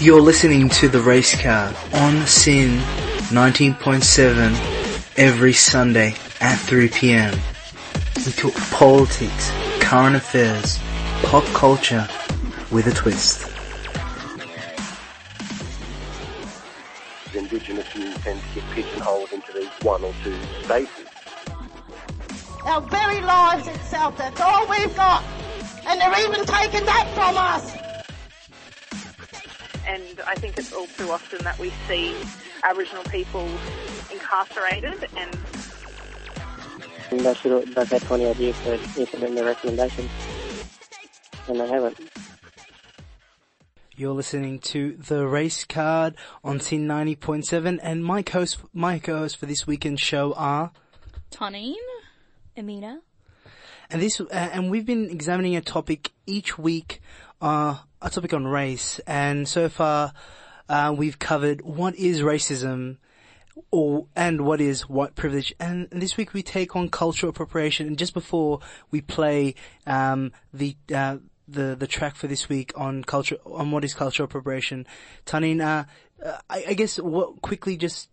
You're listening to The Race Card on SYN 19.7 every Sunday at 3pm. We talk politics, current affairs, pop culture with a twist. Indigenous youth tend to get pigeonholed into these one or two spaces. Our very lives itself, that's all we've got. And they're even taking that from us. And I think it's all too often that we see Aboriginal people incarcerated and And they should they've had 20 odd years to implement their recommendation. And they haven't. You're listening to The Race Card on SYN 90.7 and my co-host, my co-host for this weekend's show are Tonine, Amina. And this, uh, and we've been examining a topic each week, uh, a topic on race. And so far, uh, we've covered what is racism, or and what is white privilege. And this week we take on cultural appropriation. And just before we play um, the uh, the the track for this week on culture on what is cultural appropriation, Tanin, uh, uh, I, I guess what quickly just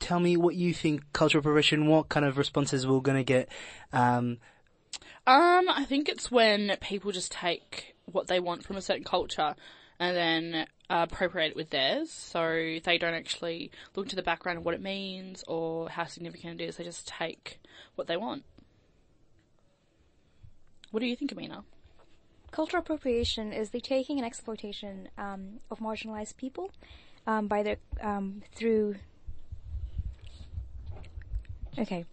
tell me what you think cultural appropriation. What kind of responses we're going to get. Um, Um, I think it's when people just take what they want from a certain culture and then appropriate it with theirs. So they don't actually look into the background of what it means or how significant it is. They just take what they want. What do you think, Amina? Cultural appropriation is the taking and exploitation um, of marginalized people um, by the um, through. Okay,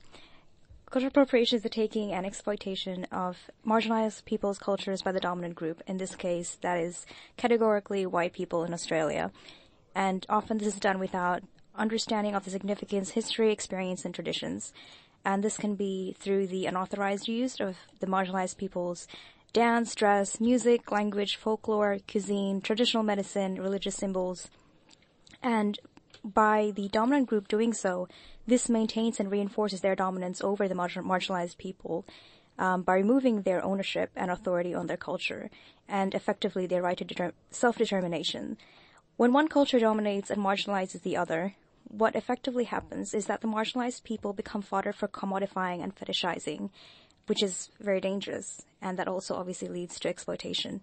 cultural appropriation is the taking and exploitation of marginalized people's cultures by the dominant group. In this case, that is categorically white people in Australia, and often this is done without understanding of the significance, history, experience, and traditions. And this can be through the unauthorized use of the marginalized people's dance, dress, music, language, folklore, cuisine, traditional medicine, religious symbols. And by the dominant group doing so, this maintains and reinforces their dominance over the margin- marginalized people um, by removing their ownership and authority on their culture and effectively their right to deter- self-determination. When one culture dominates and marginalizes the other, what effectively happens is that the marginalized people become fodder for commodifying and fetishizing, which is very dangerous, and that also obviously leads to exploitation.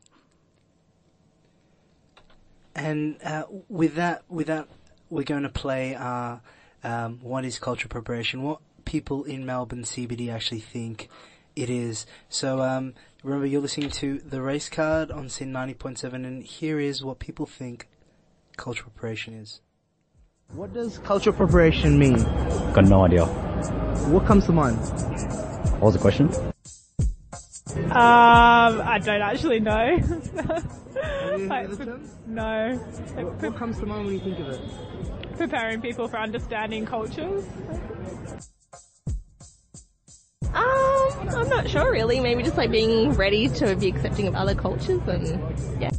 And uh, with that, with that, we're going to play uh, um, what is cultural appropriation? What people in Melbourne CBD actually think it is. So um, remember, you're listening to the Race Card on SYN ninety point seven, and here is what people think cultural appropriation is. What does cultural appropriation mean? Got no idea. What comes to mind? What was the question? Um, I don't actually know. Like, heard the term? no. What, what comes to mind when you think of it? Preparing people for understanding cultures. Um, I'm not sure really. Maybe just like being ready to be accepting of other cultures and yeah.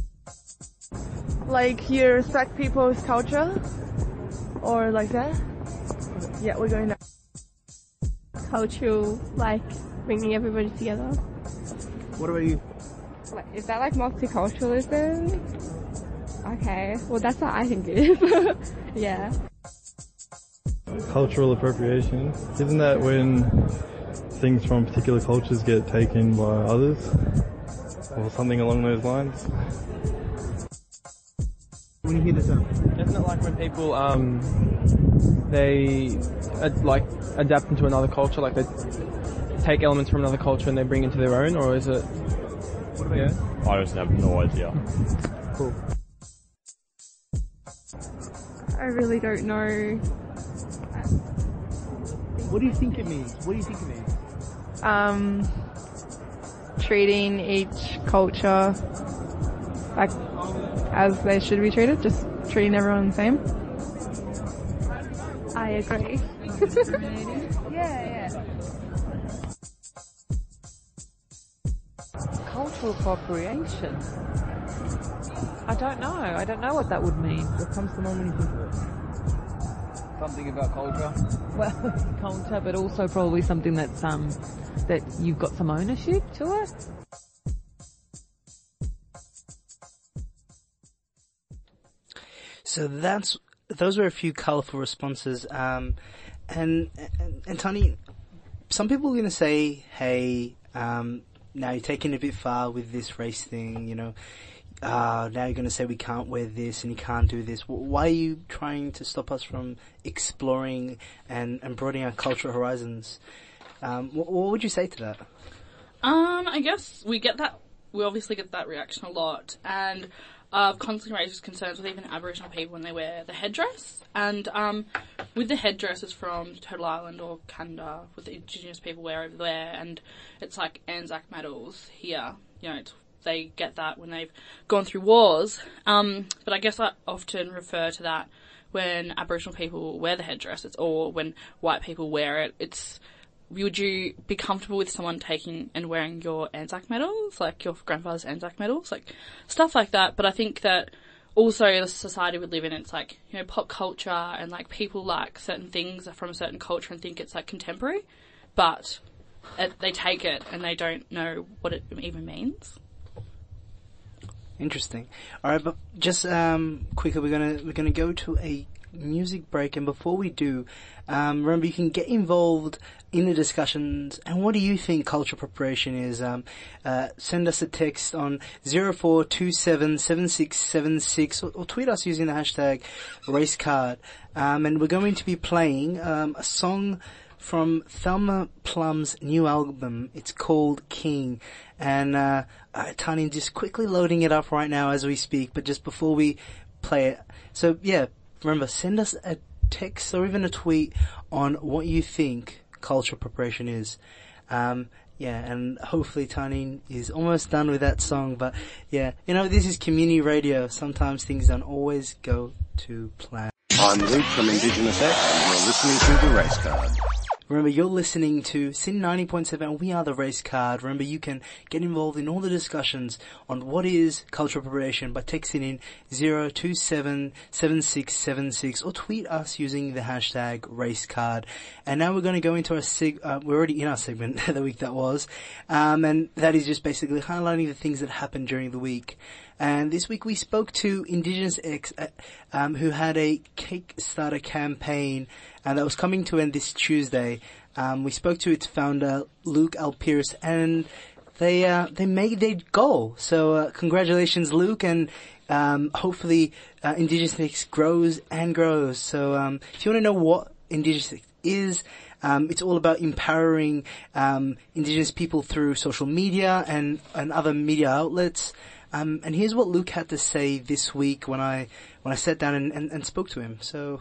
Like you respect people's culture, or like that. Yeah, we're going. To cultural, like bringing everybody together. What about you? Like, is that like multiculturalism? Okay, well that's what I think it is. yeah. Cultural appropriation. Isn't that when things from particular cultures get taken by others? Or something along those lines? When you hear the term? Isn't it like when people um they uh, like adapt into another culture, like they take elements from another culture and they bring into their own, or is it? Yeah. I just have no idea. Cool. I really don't know. What do you think it means? What do you think it means? Um, treating each culture like as they should be treated, just treating everyone the same. I agree. Cultural appropriation. I don't know. I don't know what that would mean. What comes to mind when you think of it? Something about culture. Well, culture, but also probably something that's um that you've got some ownership to it. So that's those were a few colourful responses. Um, and, and and Tony, some people are going to say, "Hey, um, now you're taking it a bit far with this race thing." You know, uh, now you're going to say we can't wear this and you can't do this. Why are you trying to stop us from exploring and and broadening our cultural horizons? Um, what, what would you say to that? Um, I guess we get that. We obviously get that reaction a lot, and I've constantly raised concerns with even Aboriginal people when they wear the headdress. And um, with the headdresses from Turtle Island or Canada, with the Indigenous people wear over there, and it's like Anzac medals here. You know, they get that when they've gone through wars. Um, but I guess I often refer to that when Aboriginal people wear the headdress, it's or when white people wear it. It's would you be comfortable with someone taking and wearing your Anzac medals, like your grandfather's Anzac medals, like stuff like that? But I think that also the society we live in, it's like you know pop culture and like people like certain things are from a certain culture and think it's like contemporary, but it, they take it and they don't know what it even means. Interesting. All right, but just um, quickly, we're gonna we're gonna go to a music break, and before we do, um, remember you can get involved in the discussions. And what do you think cultural appropriation is? Um, uh, send us a text on zero four two seven seven six seven six, or, tweet us using the hashtag racecard. Um, and we're going to be playing um, a song from Thelma Plum's new album. It's called King. And uh, uh, Tani just quickly loading it up right now as we speak. But just before we play it, so yeah, remember send us a text or even a tweet on what you think cultural appropriation is. Um, yeah, and hopefully Tani is almost done with that song. But yeah, you know, this is community radio. Sometimes things don't always go to plan. I'm Luke from Indigenous X, and you're listening to The Race Card. Remember, you're listening to SYN 90.7 We Are the Race Card. Remember, you can get involved in all the discussions on what is cultural appropriation by texting in 0277676 or tweet us using the hashtag race card. And now we're going to go into our sig, uh, we're already in our segment the week that was. Um, and that is just basically highlighting the things that happened during the week. And this week we spoke to Indigenous X, uh, um, who had a Kickstarter campaign and that was coming to end this Tuesday. Um, we spoke to its founder, Luke Alpiris, and they uh, they made their goal. So uh, congratulations, Luke, and um, hopefully uh, Indigenous X grows and grows. So um, if you want to know what Indigenous X is, um, it's all about empowering um, Indigenous people through social media and, and other media outlets. Um, and here's what Luke had to say this week when I when I sat down and, and, and spoke to him. So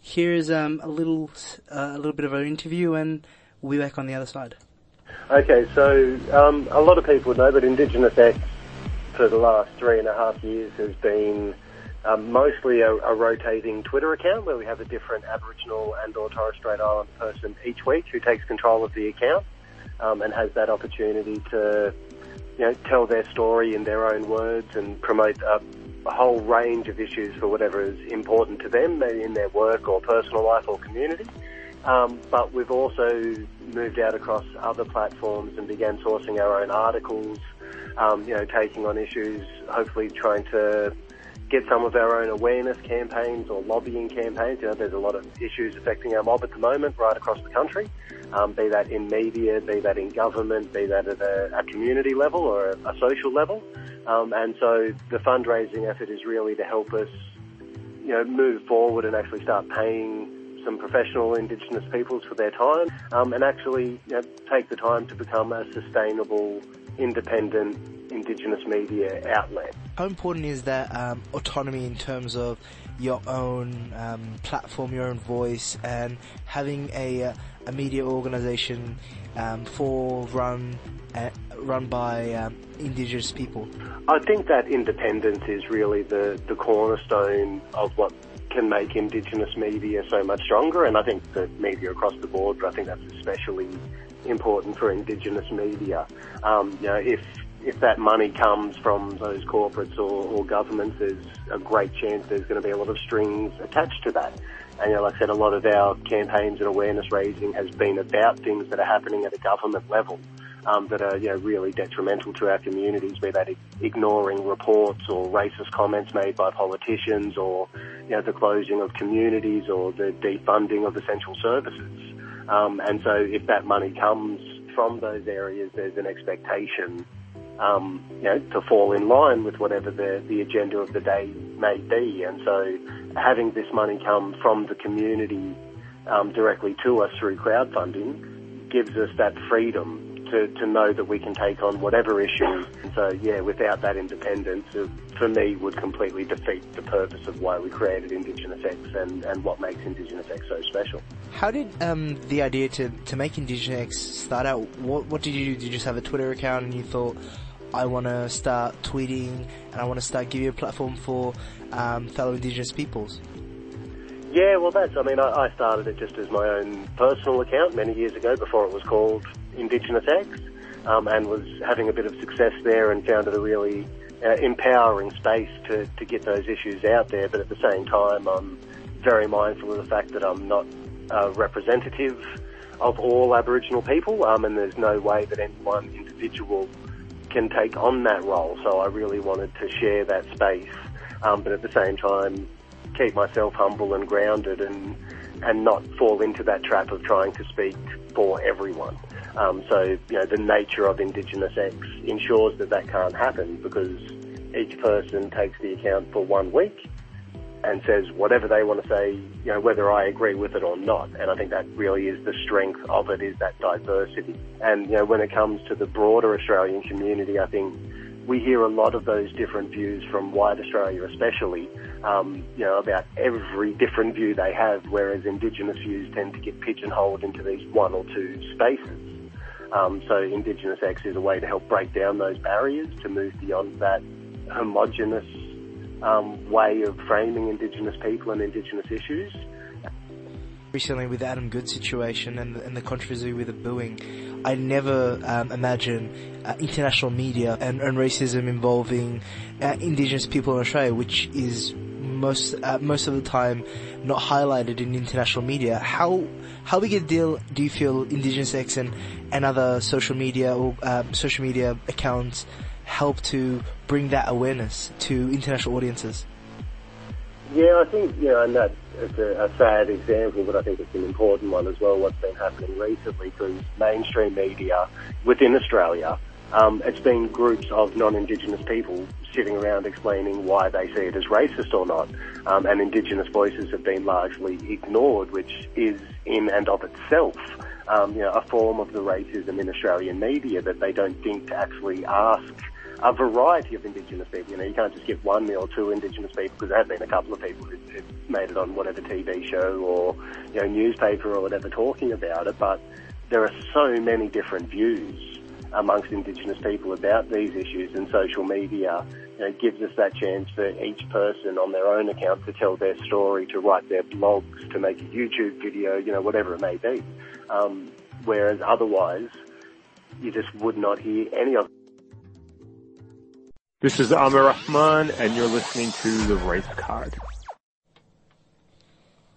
here's um, a little uh, a little bit of our interview, and we'll be back on the other side. Okay, so um, a lot of people know that Indigenous X for the last three and a half years has been um, mostly a, a, rotating Twitter account where we have a different Aboriginal and or Torres Strait Island person each week who takes control of the account um, and has that opportunity to you know tell their story in their own words and promote a, a whole range of issues for whatever is important to them, maybe in their work or personal life or community. Um, but we've also moved out across other platforms and began sourcing our own articles, um, you know, taking on issues, hopefully trying to get some of our own awareness campaigns or lobbying campaigns. You know, there's a lot of issues affecting our mob at the moment right across the country, um, be that in media, be that in government, be that at a, a community level or a, a social level. Um, and so the fundraising effort is really to help us, you know, move forward and actually start paying some professional Indigenous peoples for their time um, and actually you know, take the time to become a sustainable independent Indigenous media outlet. How important is that um, autonomy in terms of your own um, platform, your own voice, and having a, uh, a media organisation um, for run uh, run by um, Indigenous people? I think that independence is really the, the cornerstone of what can make Indigenous media so much stronger, and I think that media across the board, but I think that's especially important for Indigenous media. Um, you know, if if that money comes from those corporates or, or governments, there's a great chance there's going to be a lot of strings attached to that. And you know, like I said, a lot of our campaigns and awareness raising has been about things that are happening at a government level. Um, that are you know really detrimental to our communities, be that ignoring reports or racist comments made by politicians, or you know the closing of communities or the defunding of essential services. Um, and so, if that money comes from those areas, there's an expectation um, you know, to fall in line with whatever the, the agenda of the day may be. And so having this money come from the community um, directly to us through crowdfunding gives us that freedom to, to know that we can take on whatever issue. And so, yeah, without that independence, it, for me, would completely defeat the purpose of why we created Indigenous X and, and what makes Indigenous X so special. How did um, the idea to, to make Indigenous X start out? What, what did you do? Did you just have a Twitter account and you thought, I want to start tweeting and I want to start giving a platform for um, fellow Indigenous peoples? Yeah, well, that's, I mean, I, I, started it just as my own personal account many years ago before it was called Indigenous X um, and was having a bit of success there and found it a really uh, empowering space to, to get those issues out there. But at the same time, I'm very mindful of the fact that I'm not a representative of all Aboriginal people um, and there's no way that any one individual can take on that role. So I really wanted to share that space, um, but at the same time, keep myself humble and grounded and and not fall into that trap of trying to speak for everyone. Um, so, you know, the nature of Indigenous X ensures that that can't happen because each person takes the account for one week and says whatever they want to say, you know, whether I agree with it or not. And I think that really is the strength of it is that diversity. And, you know, when it comes to the broader Australian community, I think we hear a lot of those different views from white Australia especially, um, you know, about every different view they have, whereas Indigenous views tend to get pigeonholed into these one or two spaces. Um, so Indigenous X is a way to help break down those barriers, to move beyond that homogenous um, way of framing Indigenous people and Indigenous issues. Recently, with the Adam Goodes situation and, and the controversy with the booing, I never um, imagine uh, international media and, and, racism involving uh, Indigenous people in Australia, which is most uh, most of the time not highlighted in international media. How how big a deal do you feel Indigenous X and, and other social media or uh, social media accounts help to bring that awareness to international audiences? Yeah, I think, you know, and that's a, a sad example, but I think it's an important one as well, what's been happening recently through mainstream media within Australia. Um, it's been groups of non-Indigenous people sitting around explaining why they see it as racist or not. Um, and Indigenous voices have been largely ignored, which is in and of itself um, you know, a form of the racism in Australian media that they don't think to actually ask a variety of Indigenous people. You know, you can't just give one or two Indigenous people because there have been a couple of people who, who made it on whatever TV show or you know newspaper or whatever talking about it. But there are so many different views amongst Indigenous people about these issues, and social media you know, gives us that chance for each person on their own account to tell their story, to write their blogs, to make a YouTube video, you know, whatever it may be. Um, whereas otherwise, you just would not hear any of it. This is Amir Rahman, and you're listening to The Race Card.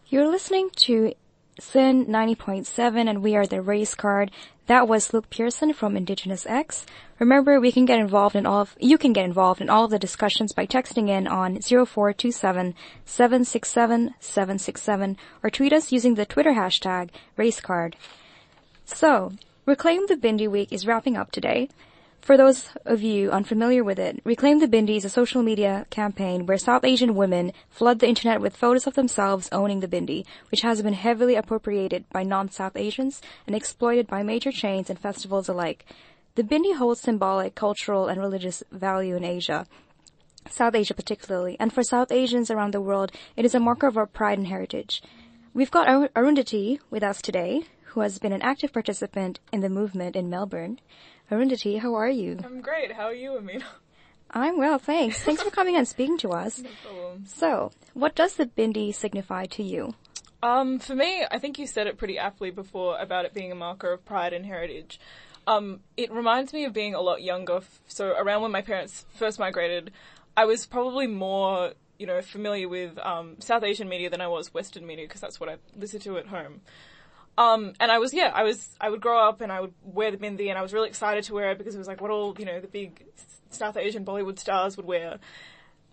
You're listening to SYN 90.7, and we are The Race Card. That was Luke Pearson from Indigenous X. Remember, we can get involved in all of, you can get involved in all of the discussions by texting in on 0427 767 767 or tweet us using the Twitter hashtag RaceCard. So, Reclaim the Bindi Week is wrapping up today. For those of you unfamiliar with it, Reclaim the Bindi is a social media campaign where South Asian women flood the internet with photos of themselves owning the bindi, which has been heavily appropriated by non-South Asians and exploited by major chains and festivals alike. The bindi holds symbolic, cultural, and religious value in Asia. South Asia particularly, and for South Asians around the world, it is a marker of our pride and heritage. We've got Ar- Arundhati with us today, who has been an active participant in the movement in Melbourne. Arundhati, how are you? I'm great. How are you, Amina? I'm well, thanks. Thanks for coming and speaking to us. No problem. So, what does the bindi signify to you? Um, for me, I think you said it pretty aptly before about it being a marker of pride and heritage. Um, it reminds me of being a lot younger. So around when my parents first migrated, I was probably more, you know, familiar with um, South Asian media than I was Western media because that's what I listened to at home. Um, and I was, yeah, I was, I would grow up and I would wear the bindi and I was really excited to wear it because it was like what all, you know, the big South Asian Bollywood stars would wear.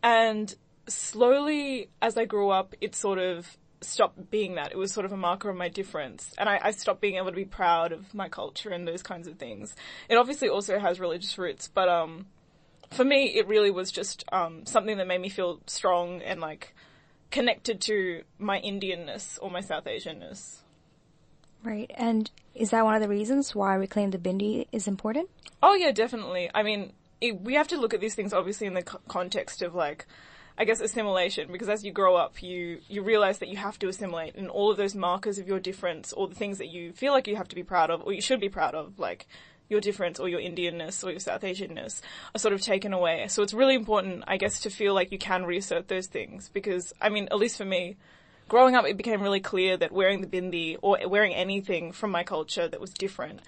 And slowly, as I grew up, it sort of stopped being that. It was sort of a marker of my difference. And I, I stopped being able to be proud of my culture and those kinds of things. It obviously also has religious roots, but, um, for me, it really was just, um, something that made me feel strong and like connected to my Indianness or my South Asianness. Right, and is that one of the reasons why Reclaim the Bindi is important? Oh yeah, definitely. I mean, it, we have to look at these things obviously in the co- context of like, I guess assimilation, because as you grow up, you you realize that you have to assimilate, and all of those markers of your difference, or the things that you feel like you have to be proud of, or you should be proud of, like your difference or your Indianness or your South Asianness, are sort of taken away. So it's really important, I guess, to feel like you can reassert those things, because I mean, at least for me, growing up, it became really clear that wearing the bindi or wearing anything from my culture that was different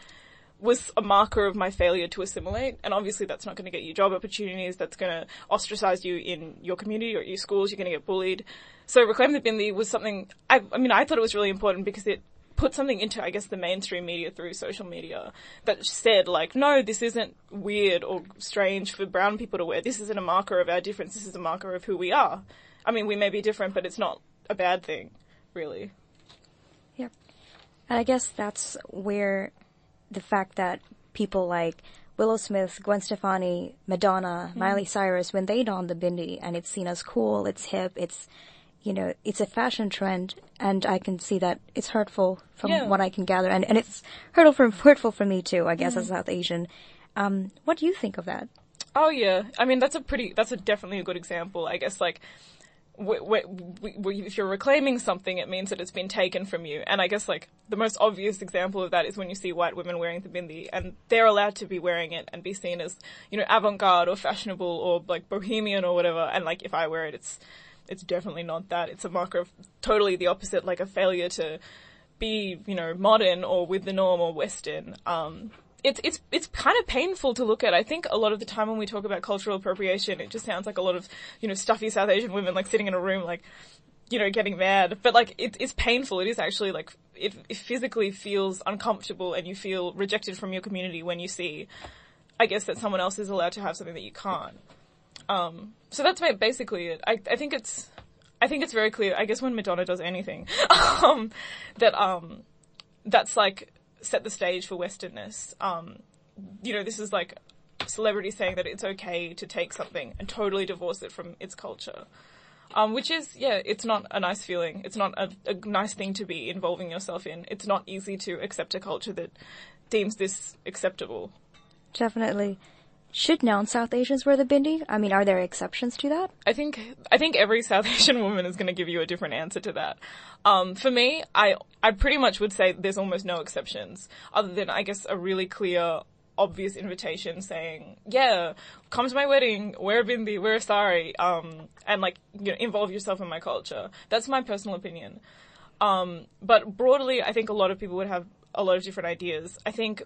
was a marker of my failure to assimilate. And obviously that's not going to get you job opportunities. That's going to ostracize you in your community or your schools. You're going to get bullied. So Reclaim the Bindi was something, I, I mean, I thought it was really important because it put something into, I guess, the mainstream media through social media that said like, no, this isn't weird or strange for brown people to wear. This isn't a marker of our difference. This is a marker of who we are. I mean, we may be different, but it's not a bad thing, really. Yep. And I guess that's where the fact that people like Willow Smith, Gwen Stefani, Madonna, Mhm. Miley Cyrus, when they don the bindi and it's seen as cool, it's hip, it's, you know, it's a fashion trend, and I can see that it's hurtful from Yeah. what I can gather, and, and it's hurtful for, hurtful for me too, I guess, as Mhm. South Asian. Um, what do you think of that? Oh yeah, I mean that's a pretty, that's a definitely a good example. I guess like, w- w- w- if you're reclaiming something, it means that it's been taken from you. And I guess like the most obvious example of that is when you see white women wearing the bindi, and they're allowed to be wearing it and be seen as you know avant-garde or fashionable or like bohemian or whatever. And like if I wear it, it's it's definitely not that. It's a marker of totally the opposite, like a failure to be, you know, modern or with the norm or Western. Um, it's it's it's kind of painful to look at. I think a lot of the time when we talk about cultural appropriation, it just sounds like a lot of you know stuffy South Asian women like sitting in a room like you know getting mad. But like it, it's painful. It is actually like it, it physically feels uncomfortable, and you feel rejected from your community when you see, I guess that someone else is allowed to have something that you can't. Um, so that's basically it. I I think it's I think it's very clear. I guess when Madonna does anything, um, that um, that's like set the stage for Westernness. Um, you know, this is like celebrities saying that it's okay to take something and totally divorce it from its culture. Um, which is, yeah, it's not a nice feeling. It's not a, a nice thing to be involving yourself in. It's not easy to accept a culture that deems this acceptable. Definitely. Should non-South Asians wear the bindi? I mean, are there exceptions to that? I think I think every South Asian woman is going to give you a different answer to that. Um, for me, I I pretty much would say there's almost no exceptions, other than I guess a really clear, obvious invitation saying, "Yeah, come to my wedding, wear a bindi, wear a sari, um, and like you know, involve yourself in my culture." That's my personal opinion. Um, but broadly, I think a lot of people would have a lot of different ideas. I think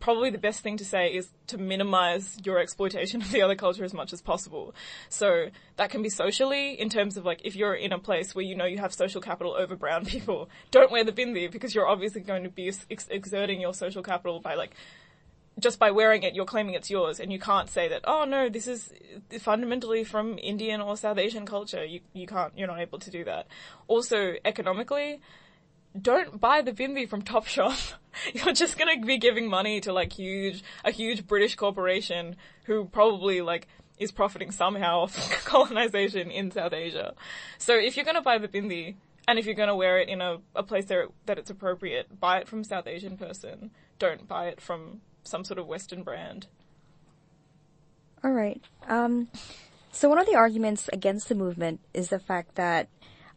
probably the best thing to say is to minimize your exploitation of the other culture as much as possible. So that can be socially in terms of like if you're in a place where you know you have social capital over brown people, don't wear the bindi because you're obviously going to be ex- exerting your social capital by like just by wearing it, you're claiming it's yours, and you can't say that. Oh no, this is fundamentally from Indian or South Asian culture. You you can't. You're not able to do that. Also, economically, don't buy the bindi from Topshop. You're just gonna be giving money to like huge, a huge British corporation who probably like is profiting somehow off colonization in South Asia. So if you're gonna buy the bindi, and if you're gonna wear it in a, a place that, that it's appropriate, buy it from South Asian person. Don't buy it from some sort of Western brand. Alright. Um, so one of the arguments against the movement is the fact that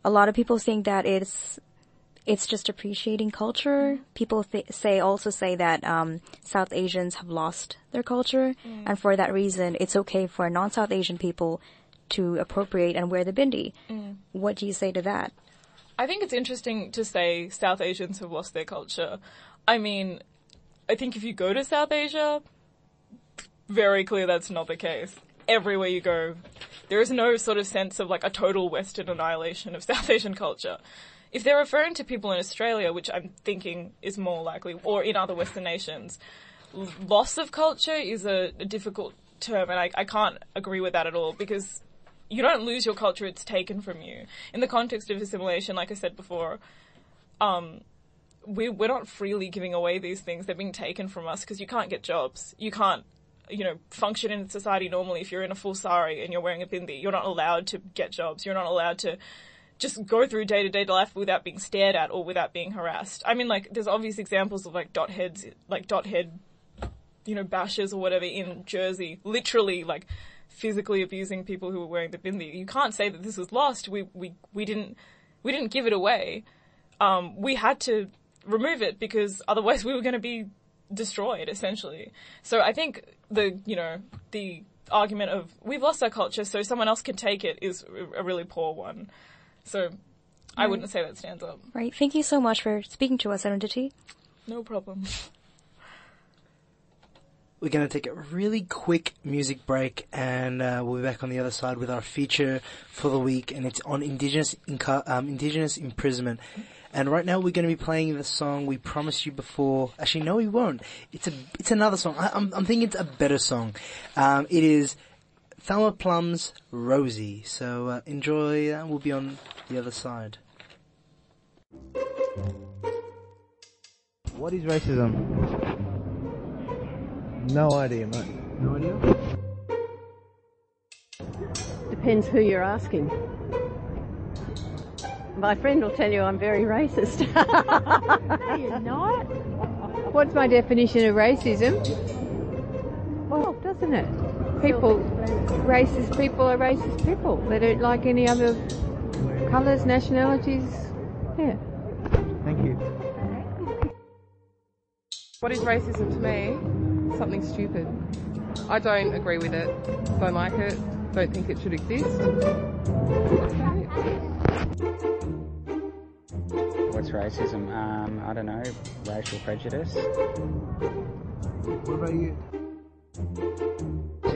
a lot of people think that it's it's just appreciating culture. Mm. People th- say also say that um, South Asians have lost their culture, mm. and for that reason, it's okay for non-South Asian people to appropriate and wear the bindi. Mm. What do you say to that? I think it's interesting to say South Asians have lost their culture. I mean, I think if you go to South Asia, very clear that's not the case. Everywhere you go, there is no sort of sense of like a total Western annihilation of South Asian culture if they're referring to people in Australia, which I'm thinking is more likely, or in other Western nations, loss of culture is a, a difficult term, and I, I can't agree with that at all because you don't lose your culture; it's taken from you. In the context of assimilation, like I said before, um, we we're not freely giving away these things; they're being taken from us because you can't get jobs, you can't you know, function in society normally if you're in a full sari and you're wearing a bindi. You're not allowed to get jobs. You're not allowed to just go through day to day life without being stared at or without being harassed. I mean, like, there's obvious examples of like dot heads, like dot head, you know, bashes or whatever in Jersey, literally like physically abusing people who were wearing the bindi. You can't say that this was lost. We, we, we didn't, we didn't give it away. Um, we had to remove it because otherwise we were going to be destroyed essentially. So I think the, you know, the argument of we've lost our culture so someone else can take it is a really poor one. So. I wouldn't say that stands up. Right. Thank you so much for speaking to us, Arundhati. No problem. We're going to take a really quick music break and uh, we'll be back on the other side with our feature for the week and it's on Indigenous, Inca- um, Indigenous imprisonment. And right now we're going to be playing the song we promised you before. Actually, no, we won't. It's a, it's another song. I, am thinking it's a better song. Um, it is Thelma Plum's Rosie. So uh, enjoy, and we'll be on the other side. What is racism? No idea, mate. No idea? Depends who you're asking. My friend will tell you I'm very racist. no, you're not. What's my definition of racism? Well, doesn't it? people, racist people are racist people. They don't like any other colours, nationalities. Yeah. Thank you. What is racism to me? Something stupid. I don't agree with it. Don't like it. Don't think it should exist. What's racism? Um, I don't know. Racial prejudice. What about you?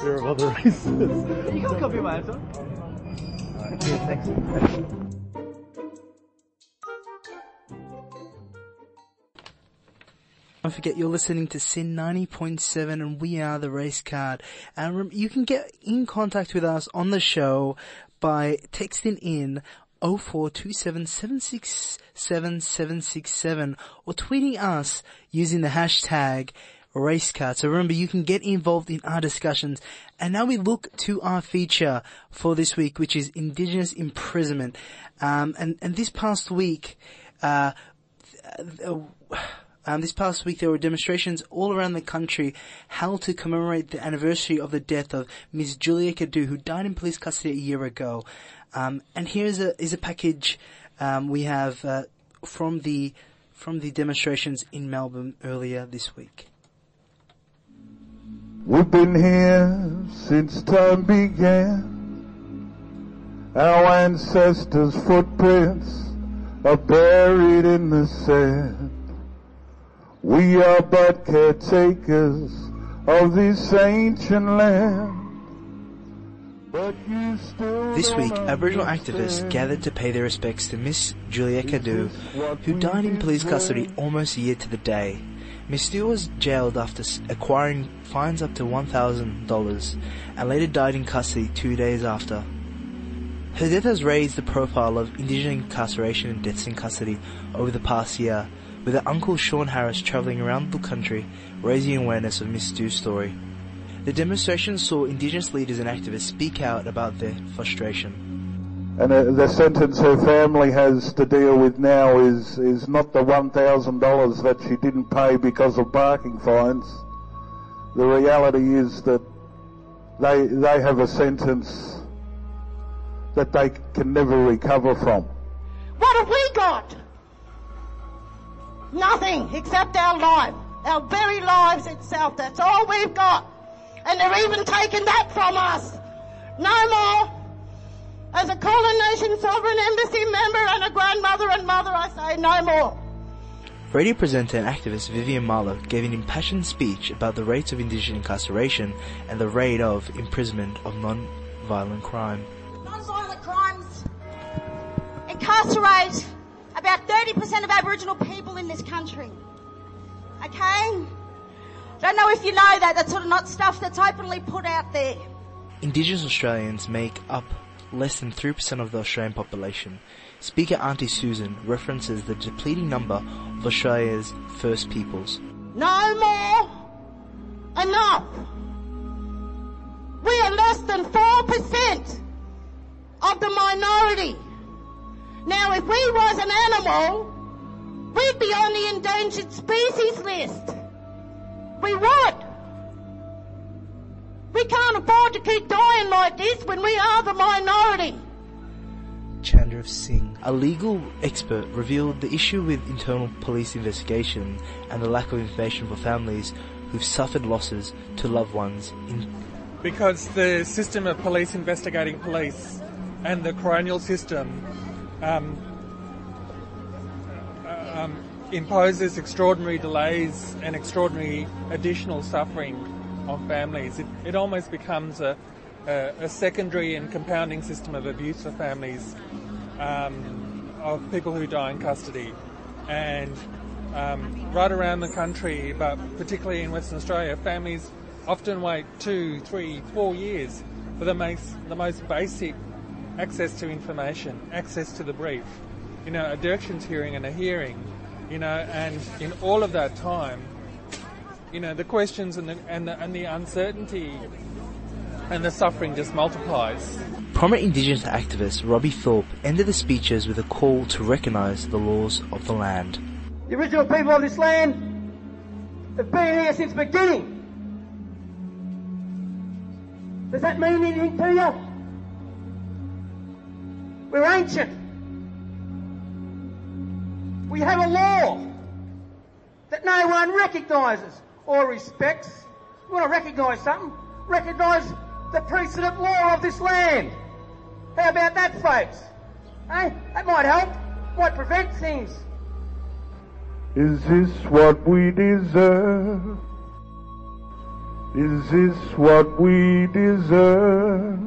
There are other races. You can copy my answer. Thanks. Don't forget you're listening to SYN 90.7 and we are the race card. And you can get in contact with us on the show by texting in 0427 or tweeting us using the hashtag race car. So remember, you can get involved in our discussions. And now we look to our feature for this week, which is Indigenous imprisonment. Um, and, and this past week, uh, uh um, this past week there were demonstrations all around the country held to commemorate the anniversary of the death of Ms. Julieka Dhu, who died in police custody a year ago. Um, and here is a is a package um, we have uh, from the from the demonstrations in Melbourne earlier this week. We've been here since time began. Our ancestors' footprints are buried in the sand. We are but caretakers of this ancient land. This week, Aboriginal activists gathered to pay their respects to Miss Julieka Dhu, who died in police custody almost a year to the day. Miss Dhu was jailed after acquiring fines up to $1,000 and later died in custody two days after. Her death has raised the profile of Indigenous incarceration and deaths in custody over the past year, with her uncle Sean Harris travelling around the country raising awareness of Miss Dhu's story. The demonstration saw Indigenous leaders and activists speak out about their frustration. And uh, the sentence her family has to deal with now is, is not the $1,000 that she didn't pay because of parking fines. The reality is that they, they have a sentence that they can never recover from. What have we got? Nothing except our life, our very lives itself. That's all we've got. And they're even taking that from us. No more. As a Kulin Nation Sovereign Embassy member and a grandmother and mother, I say no more. Radio presenter and activist Vivian Marlowe gave an impassioned speech about the rates of Indigenous incarceration and the rate of imprisonment of non-violent crime. Non-violent crimes incarcerate about 30% of Aboriginal people in this country. Okay? Don't know if you know that. That's sort of not stuff that's openly put out there. Indigenous Australians make up less than 3% of the Australian population. Speaker Auntie Susan references the depleting number of Australia's First Peoples. No more. Enough. We are less than 4% of the minority. Now, if we was an animal, we'd be on the endangered species list. We would. We can't afford to keep dying like this when we are the minority. Chandra Singh, a legal expert, revealed the issue with internal police investigation and the lack of information for families who've suffered losses to loved ones in because the system of police investigating police and the coronial system um, uh, um, imposes extraordinary delays and extraordinary additional suffering on families. It, it almost becomes a, a, a secondary and compounding system of abuse for families um, of people who die in custody. And um, right around the country, but particularly in Western Australia, families often wait two, three, four years for the most, the most basic access to information, access to the brief. You know, a directions hearing and a hearing, you know, and in all of that time, you know, the questions and the, and the, and the uncertainty and the suffering just multiplies. Prominent Indigenous activist Robbie Thorpe ended the speeches with a call to recognise the laws of the land. The original people of this land have been here since the beginning. Does that mean anything to you? We're ancient. We have a law that no one recognises or respects. You want to recognise something? Recognise the precedent law of this land. How about that, folks? Hey, that might help. Might prevent things. Is this what we deserve? Is this what we deserve?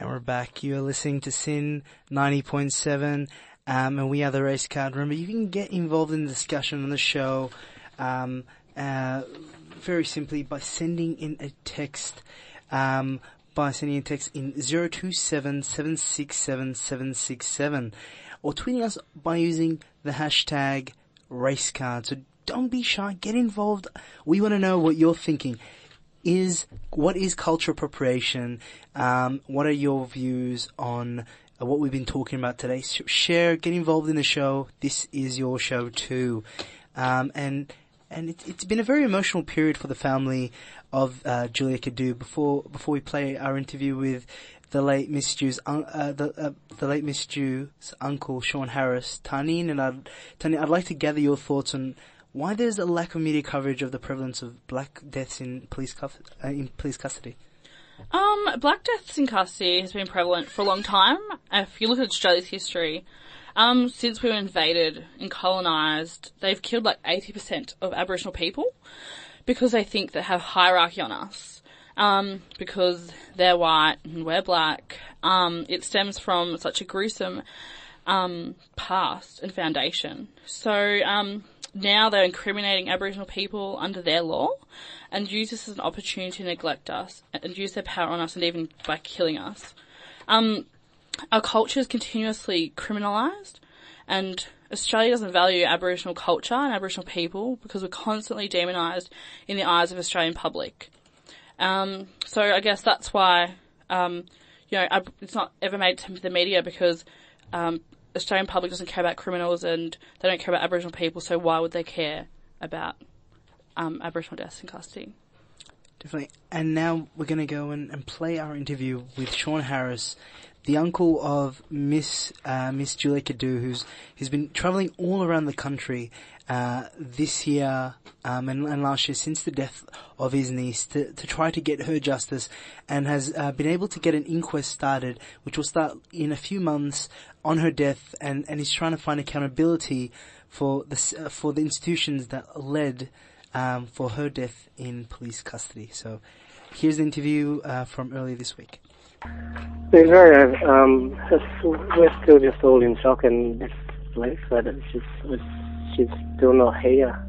And we're back. You are listening to SYN 90.7, um, and we are the race card. Remember, you can get involved in the discussion on the show, um, uh, very simply by sending in a text, um, by sending a text in 027 767 767, or tweeting us by using the hashtag racecard. So don't be shy, get involved. We want to know what you're thinking is what is cultural appropriation? Um, what are your views on what we've been talking about today? Share, get involved in the show. This is your show too, um, and and it, it's been a very emotional period for the family of uh, Julieka Dhu. Before before we play our interview with the late Miss un- uh, the uh, the late Miss Dhu's uncle Sean Harris, Tanine, and I'd, Tanine, I'd like to gather your thoughts on why there's a lack of media coverage of the prevalence of black deaths in police cuff, uh, in police custody. Um, Black deaths in custody has been prevalent for a long time. If you look at Australia's history, um, since we were invaded and colonised, they've killed like 80% of Aboriginal people because they think they have hierarchy on us. Um, because they're white and we're black. Um, it stems from such a gruesome, um, past and foundation. So, um, now they're incriminating Aboriginal people under their law and use this as an opportunity to neglect us and use their power on us and even by killing us. Um, our culture is continuously criminalised and Australia doesn't value Aboriginal culture and Aboriginal people because we're constantly demonised in the eyes of Australian public. Um, so I guess that's why, um, you know, it's not ever made to the media because um, Australian public doesn't care about criminals and they don't care about Aboriginal people. So why would they care about um, Aboriginal deaths in custody? Definitely. And now we're going to go and, and play our interview with Sean Harris, the uncle of Miss uh, Miss Julieka Dhu, who's who's been travelling all around the country uh, this year um, and, and, last year since the death of his niece to, to try to get her justice, and has uh, been able to get an inquest started, which will start in a few months on her death, and, and he's trying to find accountability for the uh, for the institutions that led um, for her death in police custody. So, here's the interview uh, from earlier this week. We're very, um, we're still just all in shock and disbelief that it's just, it's, she's still not here.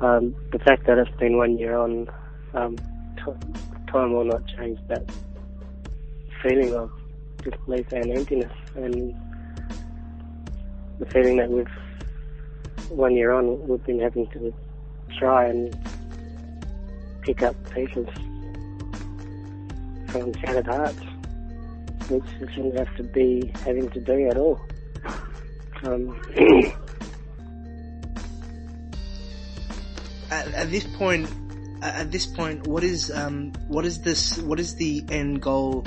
Um, the fact that it's been one year on, um, time will not change that feeling of disbelief and emptiness and the feeling that we've, one year on, we've been having to try and pick up pieces from shattered hearts, which we shouldn't have to be having to do at all. Um, at, at, this point, at this point, what is um, what is this? What is the end goal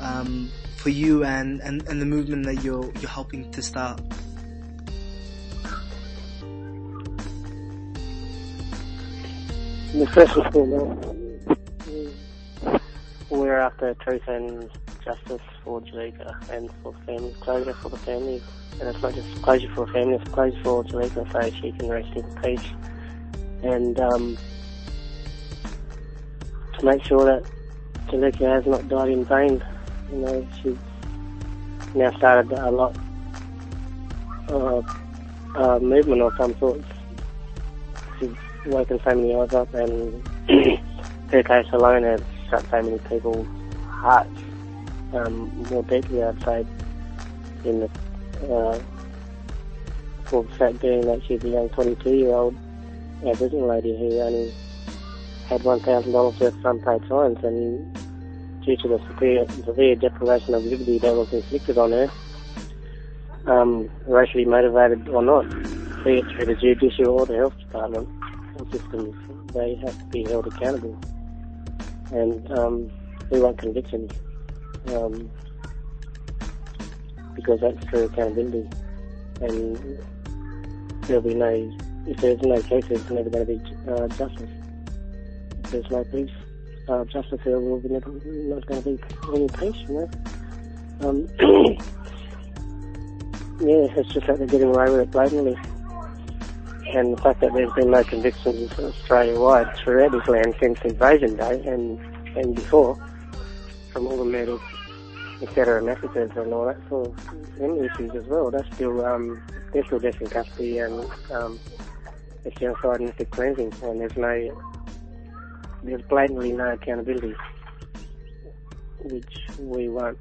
um, for you and, and, and the movement that you're you're helping to start? The first and foremost, we're after truth and justice for Julieka and for family closure for the family. And it's not just closure for the family, it's closure for Julieka so she can rest in peace. And um, to make sure that Julieka has not died in vain. You know, she's now started a lot of uh, movement of some sort. She's woken so many eyes up and her case alone has shut so many people's hearts um, more deeply, I'd in the uh, for fact being that she's a young 22 year old Aboriginal lady who only had $1,000 worth of unpaid fines and due to the severe, severe deprivation of liberty that was inflicted on her, um, racially motivated or not, be it through the judicial or the health department or systems, they have to be held accountable. And um, we want convictions um, because that's true accountability. And there'll be no, if there's no case, there's never going to be uh, justice. If there's no peace, uh, justice, there will be never, not going to be any peace, you know. Um, yeah, it's just that they're getting away with it blatantly. And the fact that there's been no convictions Australia-wide throughout this land since Invasion Day and, and before, from all the murders, etc., massacres and all that sort of issues as well, that's still, um, they're still death in custody and um, it's genocide and ethnic cleansing and there's no, there's blatantly no accountability, which we want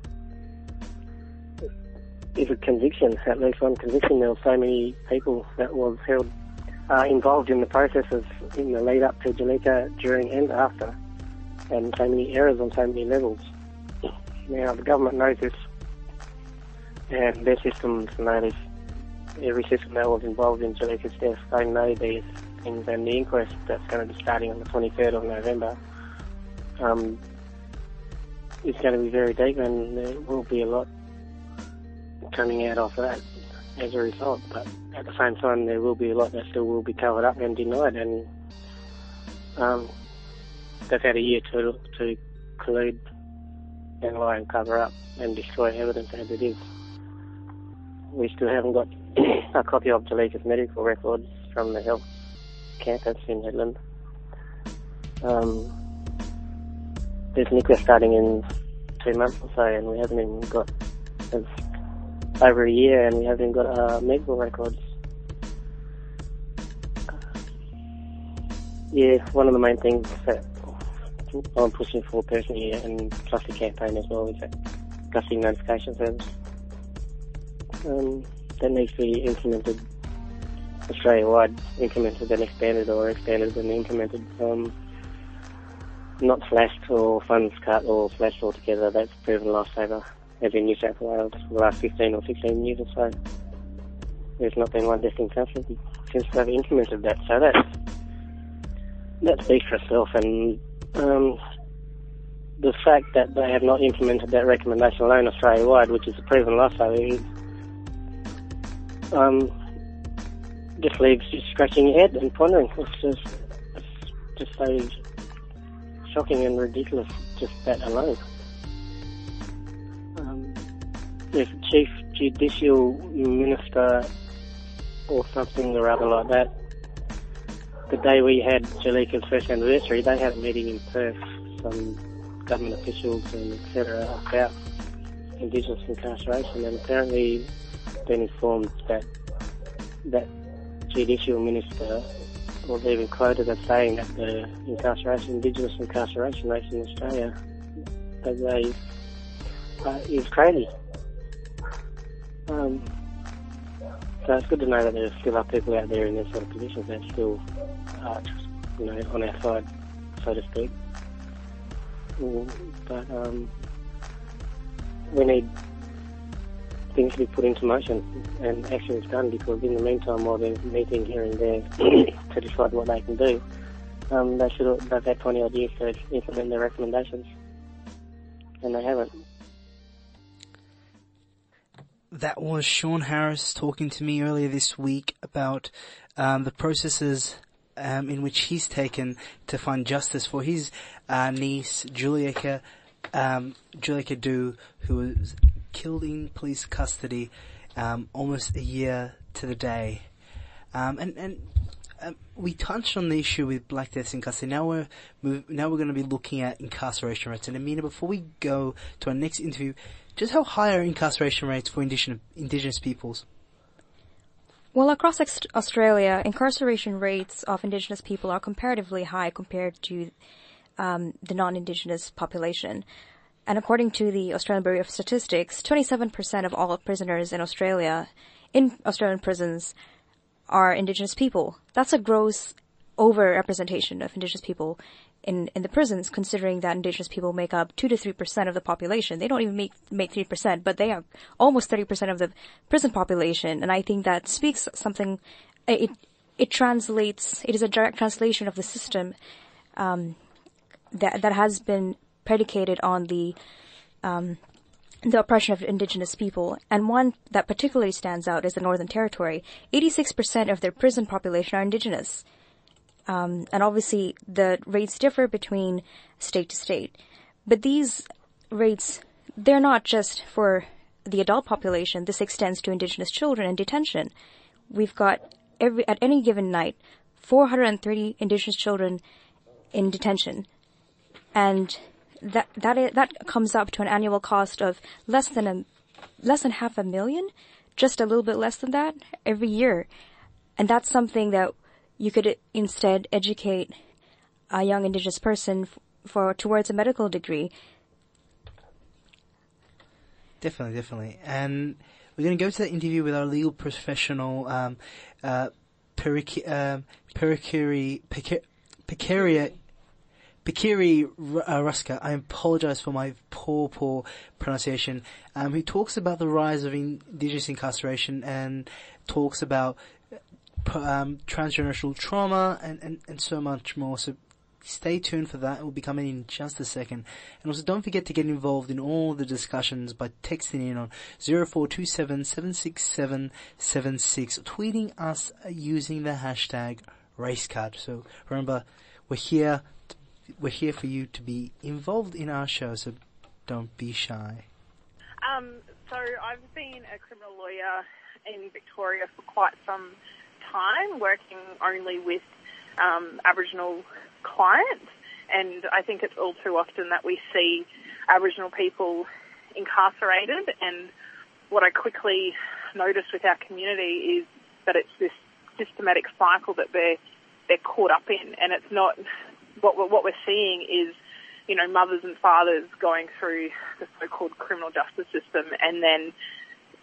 is a conviction, at least one conviction. There were so many people that was held uh, involved in the processes in the lead up to Julieka during and after, and so many errors on so many levels. Now the government knows this, and their systems know this. Every system that was involved in Julieka's death, they know these things, and the inquest that's going to be starting on the 23rd of November um, is going to be very deep, and there will be a lot coming out of that as a result. But at the same time, there will be a lot that still will be covered up and denied, and um, they've had a year to to collude and lie and cover up and destroy evidence as it is. We still haven't got a copy of Julieka's medical records from the health campus in Hedland. Um, there's NICWA starting in two months or so, and we haven't even got over a year, and we haven't got uh, medical records. Yeah, one of the main things that I'm pushing for personally, and plus the campaign as well, is that custody notification service. Um, that needs to be implemented Australia-wide, implemented and expanded, or expanded and implemented. Um, not slashed or funds cut or slashed altogether. That's proven lifesaver, as in New South Wales for the last 15 or 16 years or so. There's not been one death in country since they've implemented that. So that's that speaks for itself. And um, the fact that they have not implemented that recommendation alone Australia-wide, which is a proven lifesaver, um, just leaves you scratching your head and pondering. It's just, it's just so shocking and ridiculous, just that alone. Um, if Chief Judicial Minister or something or other like that, the day we had Julieka's first anniversary, they had a meeting in Perth, some government officials and etc. about Indigenous incarceration, and apparently been informed that that judicial minister was even quoted as saying that the incarceration, Indigenous incarceration rates in Australia, that they uh, is crazy. Um, it's good to know that there are still are people out there in these sort of positions that still are, you know, on our side, so to speak. But um, we need things to be put into motion and action is done because in the meantime while they're meeting here and there to decide what they can do, um, they should have, had 20 odd years to implement their recommendations and they haven't. That was Sean Harris talking to me earlier this week about um, the processes um, in which he's taken to find justice for his uh, niece, Julieka, um, Julieka Dhu, who was killed in police custody um, almost a year to the day. Um, and and um, we touched on the issue with black deaths in custody. Now we're move, now we're going to be looking at incarceration rates. And Amina, before we go to our next interview, just how high are incarceration rates for indigenous indigenous peoples? Well, across Australia, incarceration rates of Indigenous people are comparatively high compared to um, the non-Indigenous population. And according to the Australian Bureau of Statistics, 27% of all prisoners in Australia, in Australian prisons, are Indigenous people. That's a gross over-representation of Indigenous people in, in the prisons, considering that Indigenous people make up 2 to 3% of the population. They don't even make, make 3%, but they are almost 30% of the prison population. And I think that speaks something, it, it translates, it is a direct translation of the system, um, that, that has been predicated on the um, the oppression of indigenous people, and one that particularly stands out is the Northern Territory. 86% of their prison population are indigenous. Um, and obviously, the rates differ between state to state. But these rates, they're not just for the adult population. This extends to indigenous children in detention. We've got every, at any given night, 430 indigenous children in detention. And that that is, that comes up to an annual cost of less than a less than half a million, just a little bit less than that every year, and that's something that you could instead educate a young indigenous person for towards a medical degree. Definitely, definitely, and we're going to go to the interview with our legal professional, um, uh, Pericuri, um, uh, Ruska, I apologize for my poor, poor pronunciation, um, who talks about the rise of indigenous incarceration and talks about um, transgenerational trauma and, and, and so much more. So stay tuned for that. It will be coming in just a second. And also don't forget to get involved in all the discussions by texting in on 0427 76776, tweeting us using the hashtag racecard. So remember, we're here we're here for you to be involved in our show, so don't be shy. Um, so I've been a criminal lawyer in Victoria for quite some time, working only with um, Aboriginal clients, and I think it's all too often that we see Aboriginal people incarcerated. And what I quickly noticed with our community is that it's this systematic cycle that they're they're caught up in, and it's not what what we're seeing is you know mothers and fathers going through the so-called criminal justice system, and then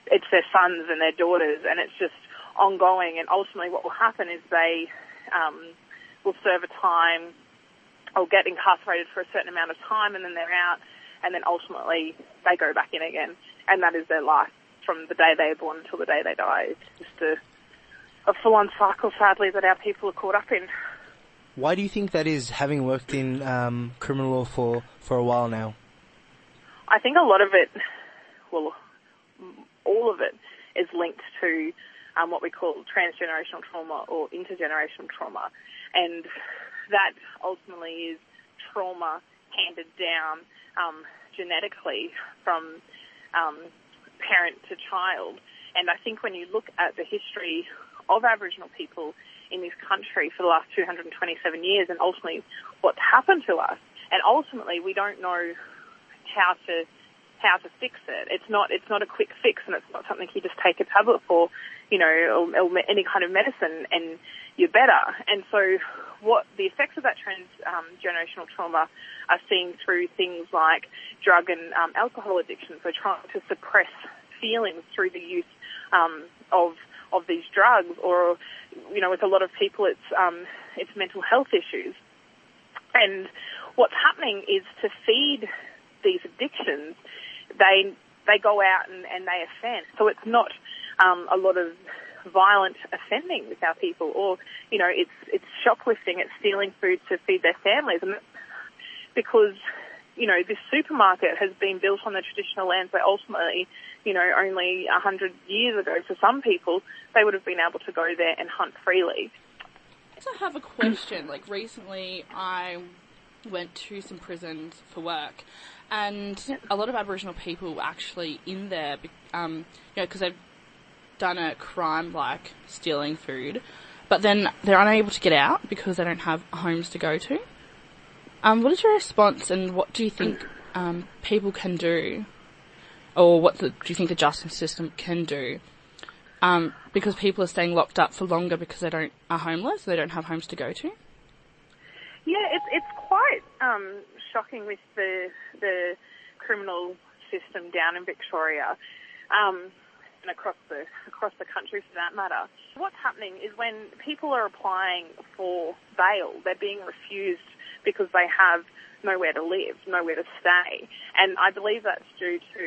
it's their sons and their daughters, and it's just ongoing. And ultimately, what will happen is they um, will serve a time or get incarcerated for a certain amount of time, and then they're out, and then ultimately they go back in again, and that is their life from the day they are born until the day they die. It's just a a full-on cycle, sadly, that our people are caught up in. Why do you think that is, having worked in um, criminal law for, for a while now? I think a lot of it, well, all of it is linked to um, what we call transgenerational trauma or intergenerational trauma. And that ultimately is trauma handed down um, genetically from um, parent to child. And I think when you look at the history of Aboriginal people in this country for the last 227 years and ultimately what's happened to us. And ultimately we don't know how to how to fix it. It's not it's not a quick fix and it's not something you just take a tablet for, you know, or, or any kind of medicine and you're better. And so what the effects of that transgenerational um, trauma are seen through things like drug and um, alcohol addiction, so trying to suppress feelings through the use um, of of these drugs, or you know, with a lot of people, it's um, it's mental health issues. And what's happening is to feed these addictions, they they go out and, and they offend. So it's not um, a lot of violent offending with our people, or you know, it's it's shoplifting, it's stealing food to feed their families, and because you know this supermarket has been built on the traditional lands where ultimately you know, only a hundred years ago for some people, they would have been able to go there and hunt freely. I have a question. Like recently, I went to some prisons for work, and a lot of Aboriginal people were actually in there, um, you know, because they've done a crime like stealing food, but then they're unable to get out because they don't have homes to go to. Um, what is your response, and what do you think um, people can do or what the, do you think the justice system can do? Um, because people are staying locked up for longer because they don't are homeless, they don't have homes to go to. Yeah, it's it's quite um, shocking with the the criminal system down in Victoria. Um, and across the across the country for that matter. What's happening is when people are applying for bail, they're being refused because they have nowhere to live, nowhere to stay. And I believe that's due to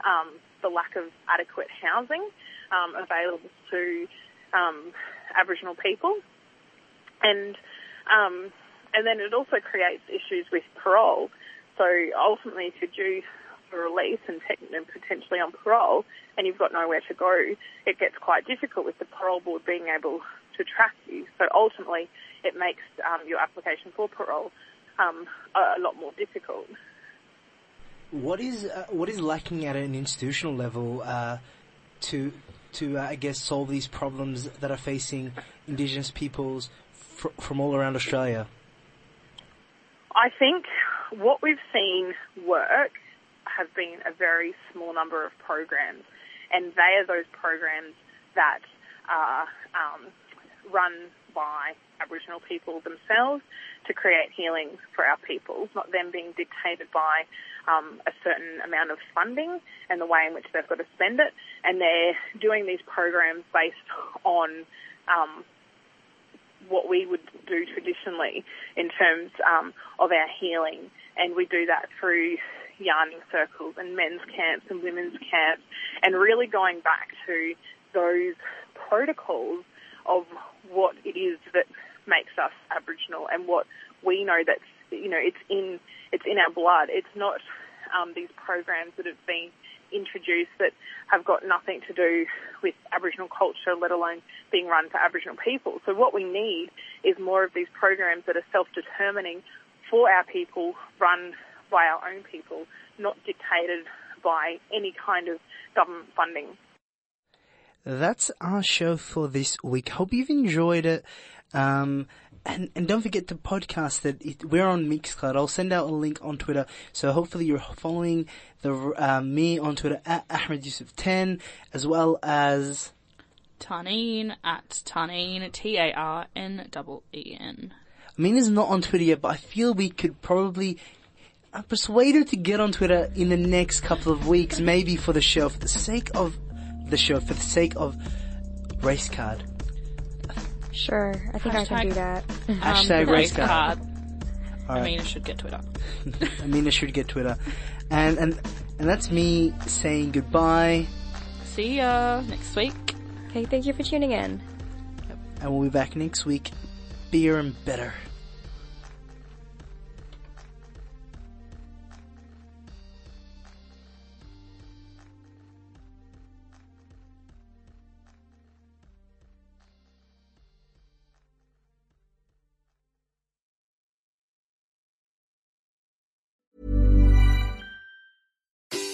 um, the lack of adequate housing um, available to um, Aboriginal people. And um, and then it also creates issues with parole. So ultimately, you're due for release and, and potentially on parole, and you've got nowhere to go, it gets quite difficult with the parole board being able to track you. So ultimately, it makes um, your application for parole um, a, a lot more difficult. What is uh, what is lacking at an institutional level uh, to to uh, I guess solve these problems that are facing Indigenous peoples fr- from all around Australia? I think what we've seen work have been a very small number of programs, and they are those programs that are um, run by Aboriginal people themselves to create healing for our people, not them being dictated by um, a certain amount of funding and the way in which they've got to spend it. And they're doing these programs based on um, what we would do traditionally in terms um, of our healing. And we do that through yarning circles and men's camps and women's camps and really going back to those protocols of what it is that makes us Aboriginal and what we know that's you know it's in it's in our blood. It's not um, these programs that have been introduced that have got nothing to do with Aboriginal culture, let alone being run for Aboriginal people. So what we need is more of these programs that are self-determining for our people, run by our own people, not dictated by any kind of government funding. That's our show for this week. Hope you've enjoyed it. Um, and, and don't forget to podcast it. it. We're on Mixcloud. I'll send out a link on Twitter. So hopefully you're following the uh, me on Twitter at Ahmed Yusuf 10 as well as Tarneen at Tarneen T A R N E N. Amina's not on Twitter yet, but I feel we could probably uh, persuade her to get on Twitter in the next couple of weeks, maybe for the show, for the sake of the show, for the sake of race card. Sure, I think I can do that. Hashtag race card. All right. Amina should get Twitter. Amina should get Twitter. And, and, and that's me saying goodbye. See ya next week. Okay, thank you for tuning in. And we'll be back next week. Beer and better.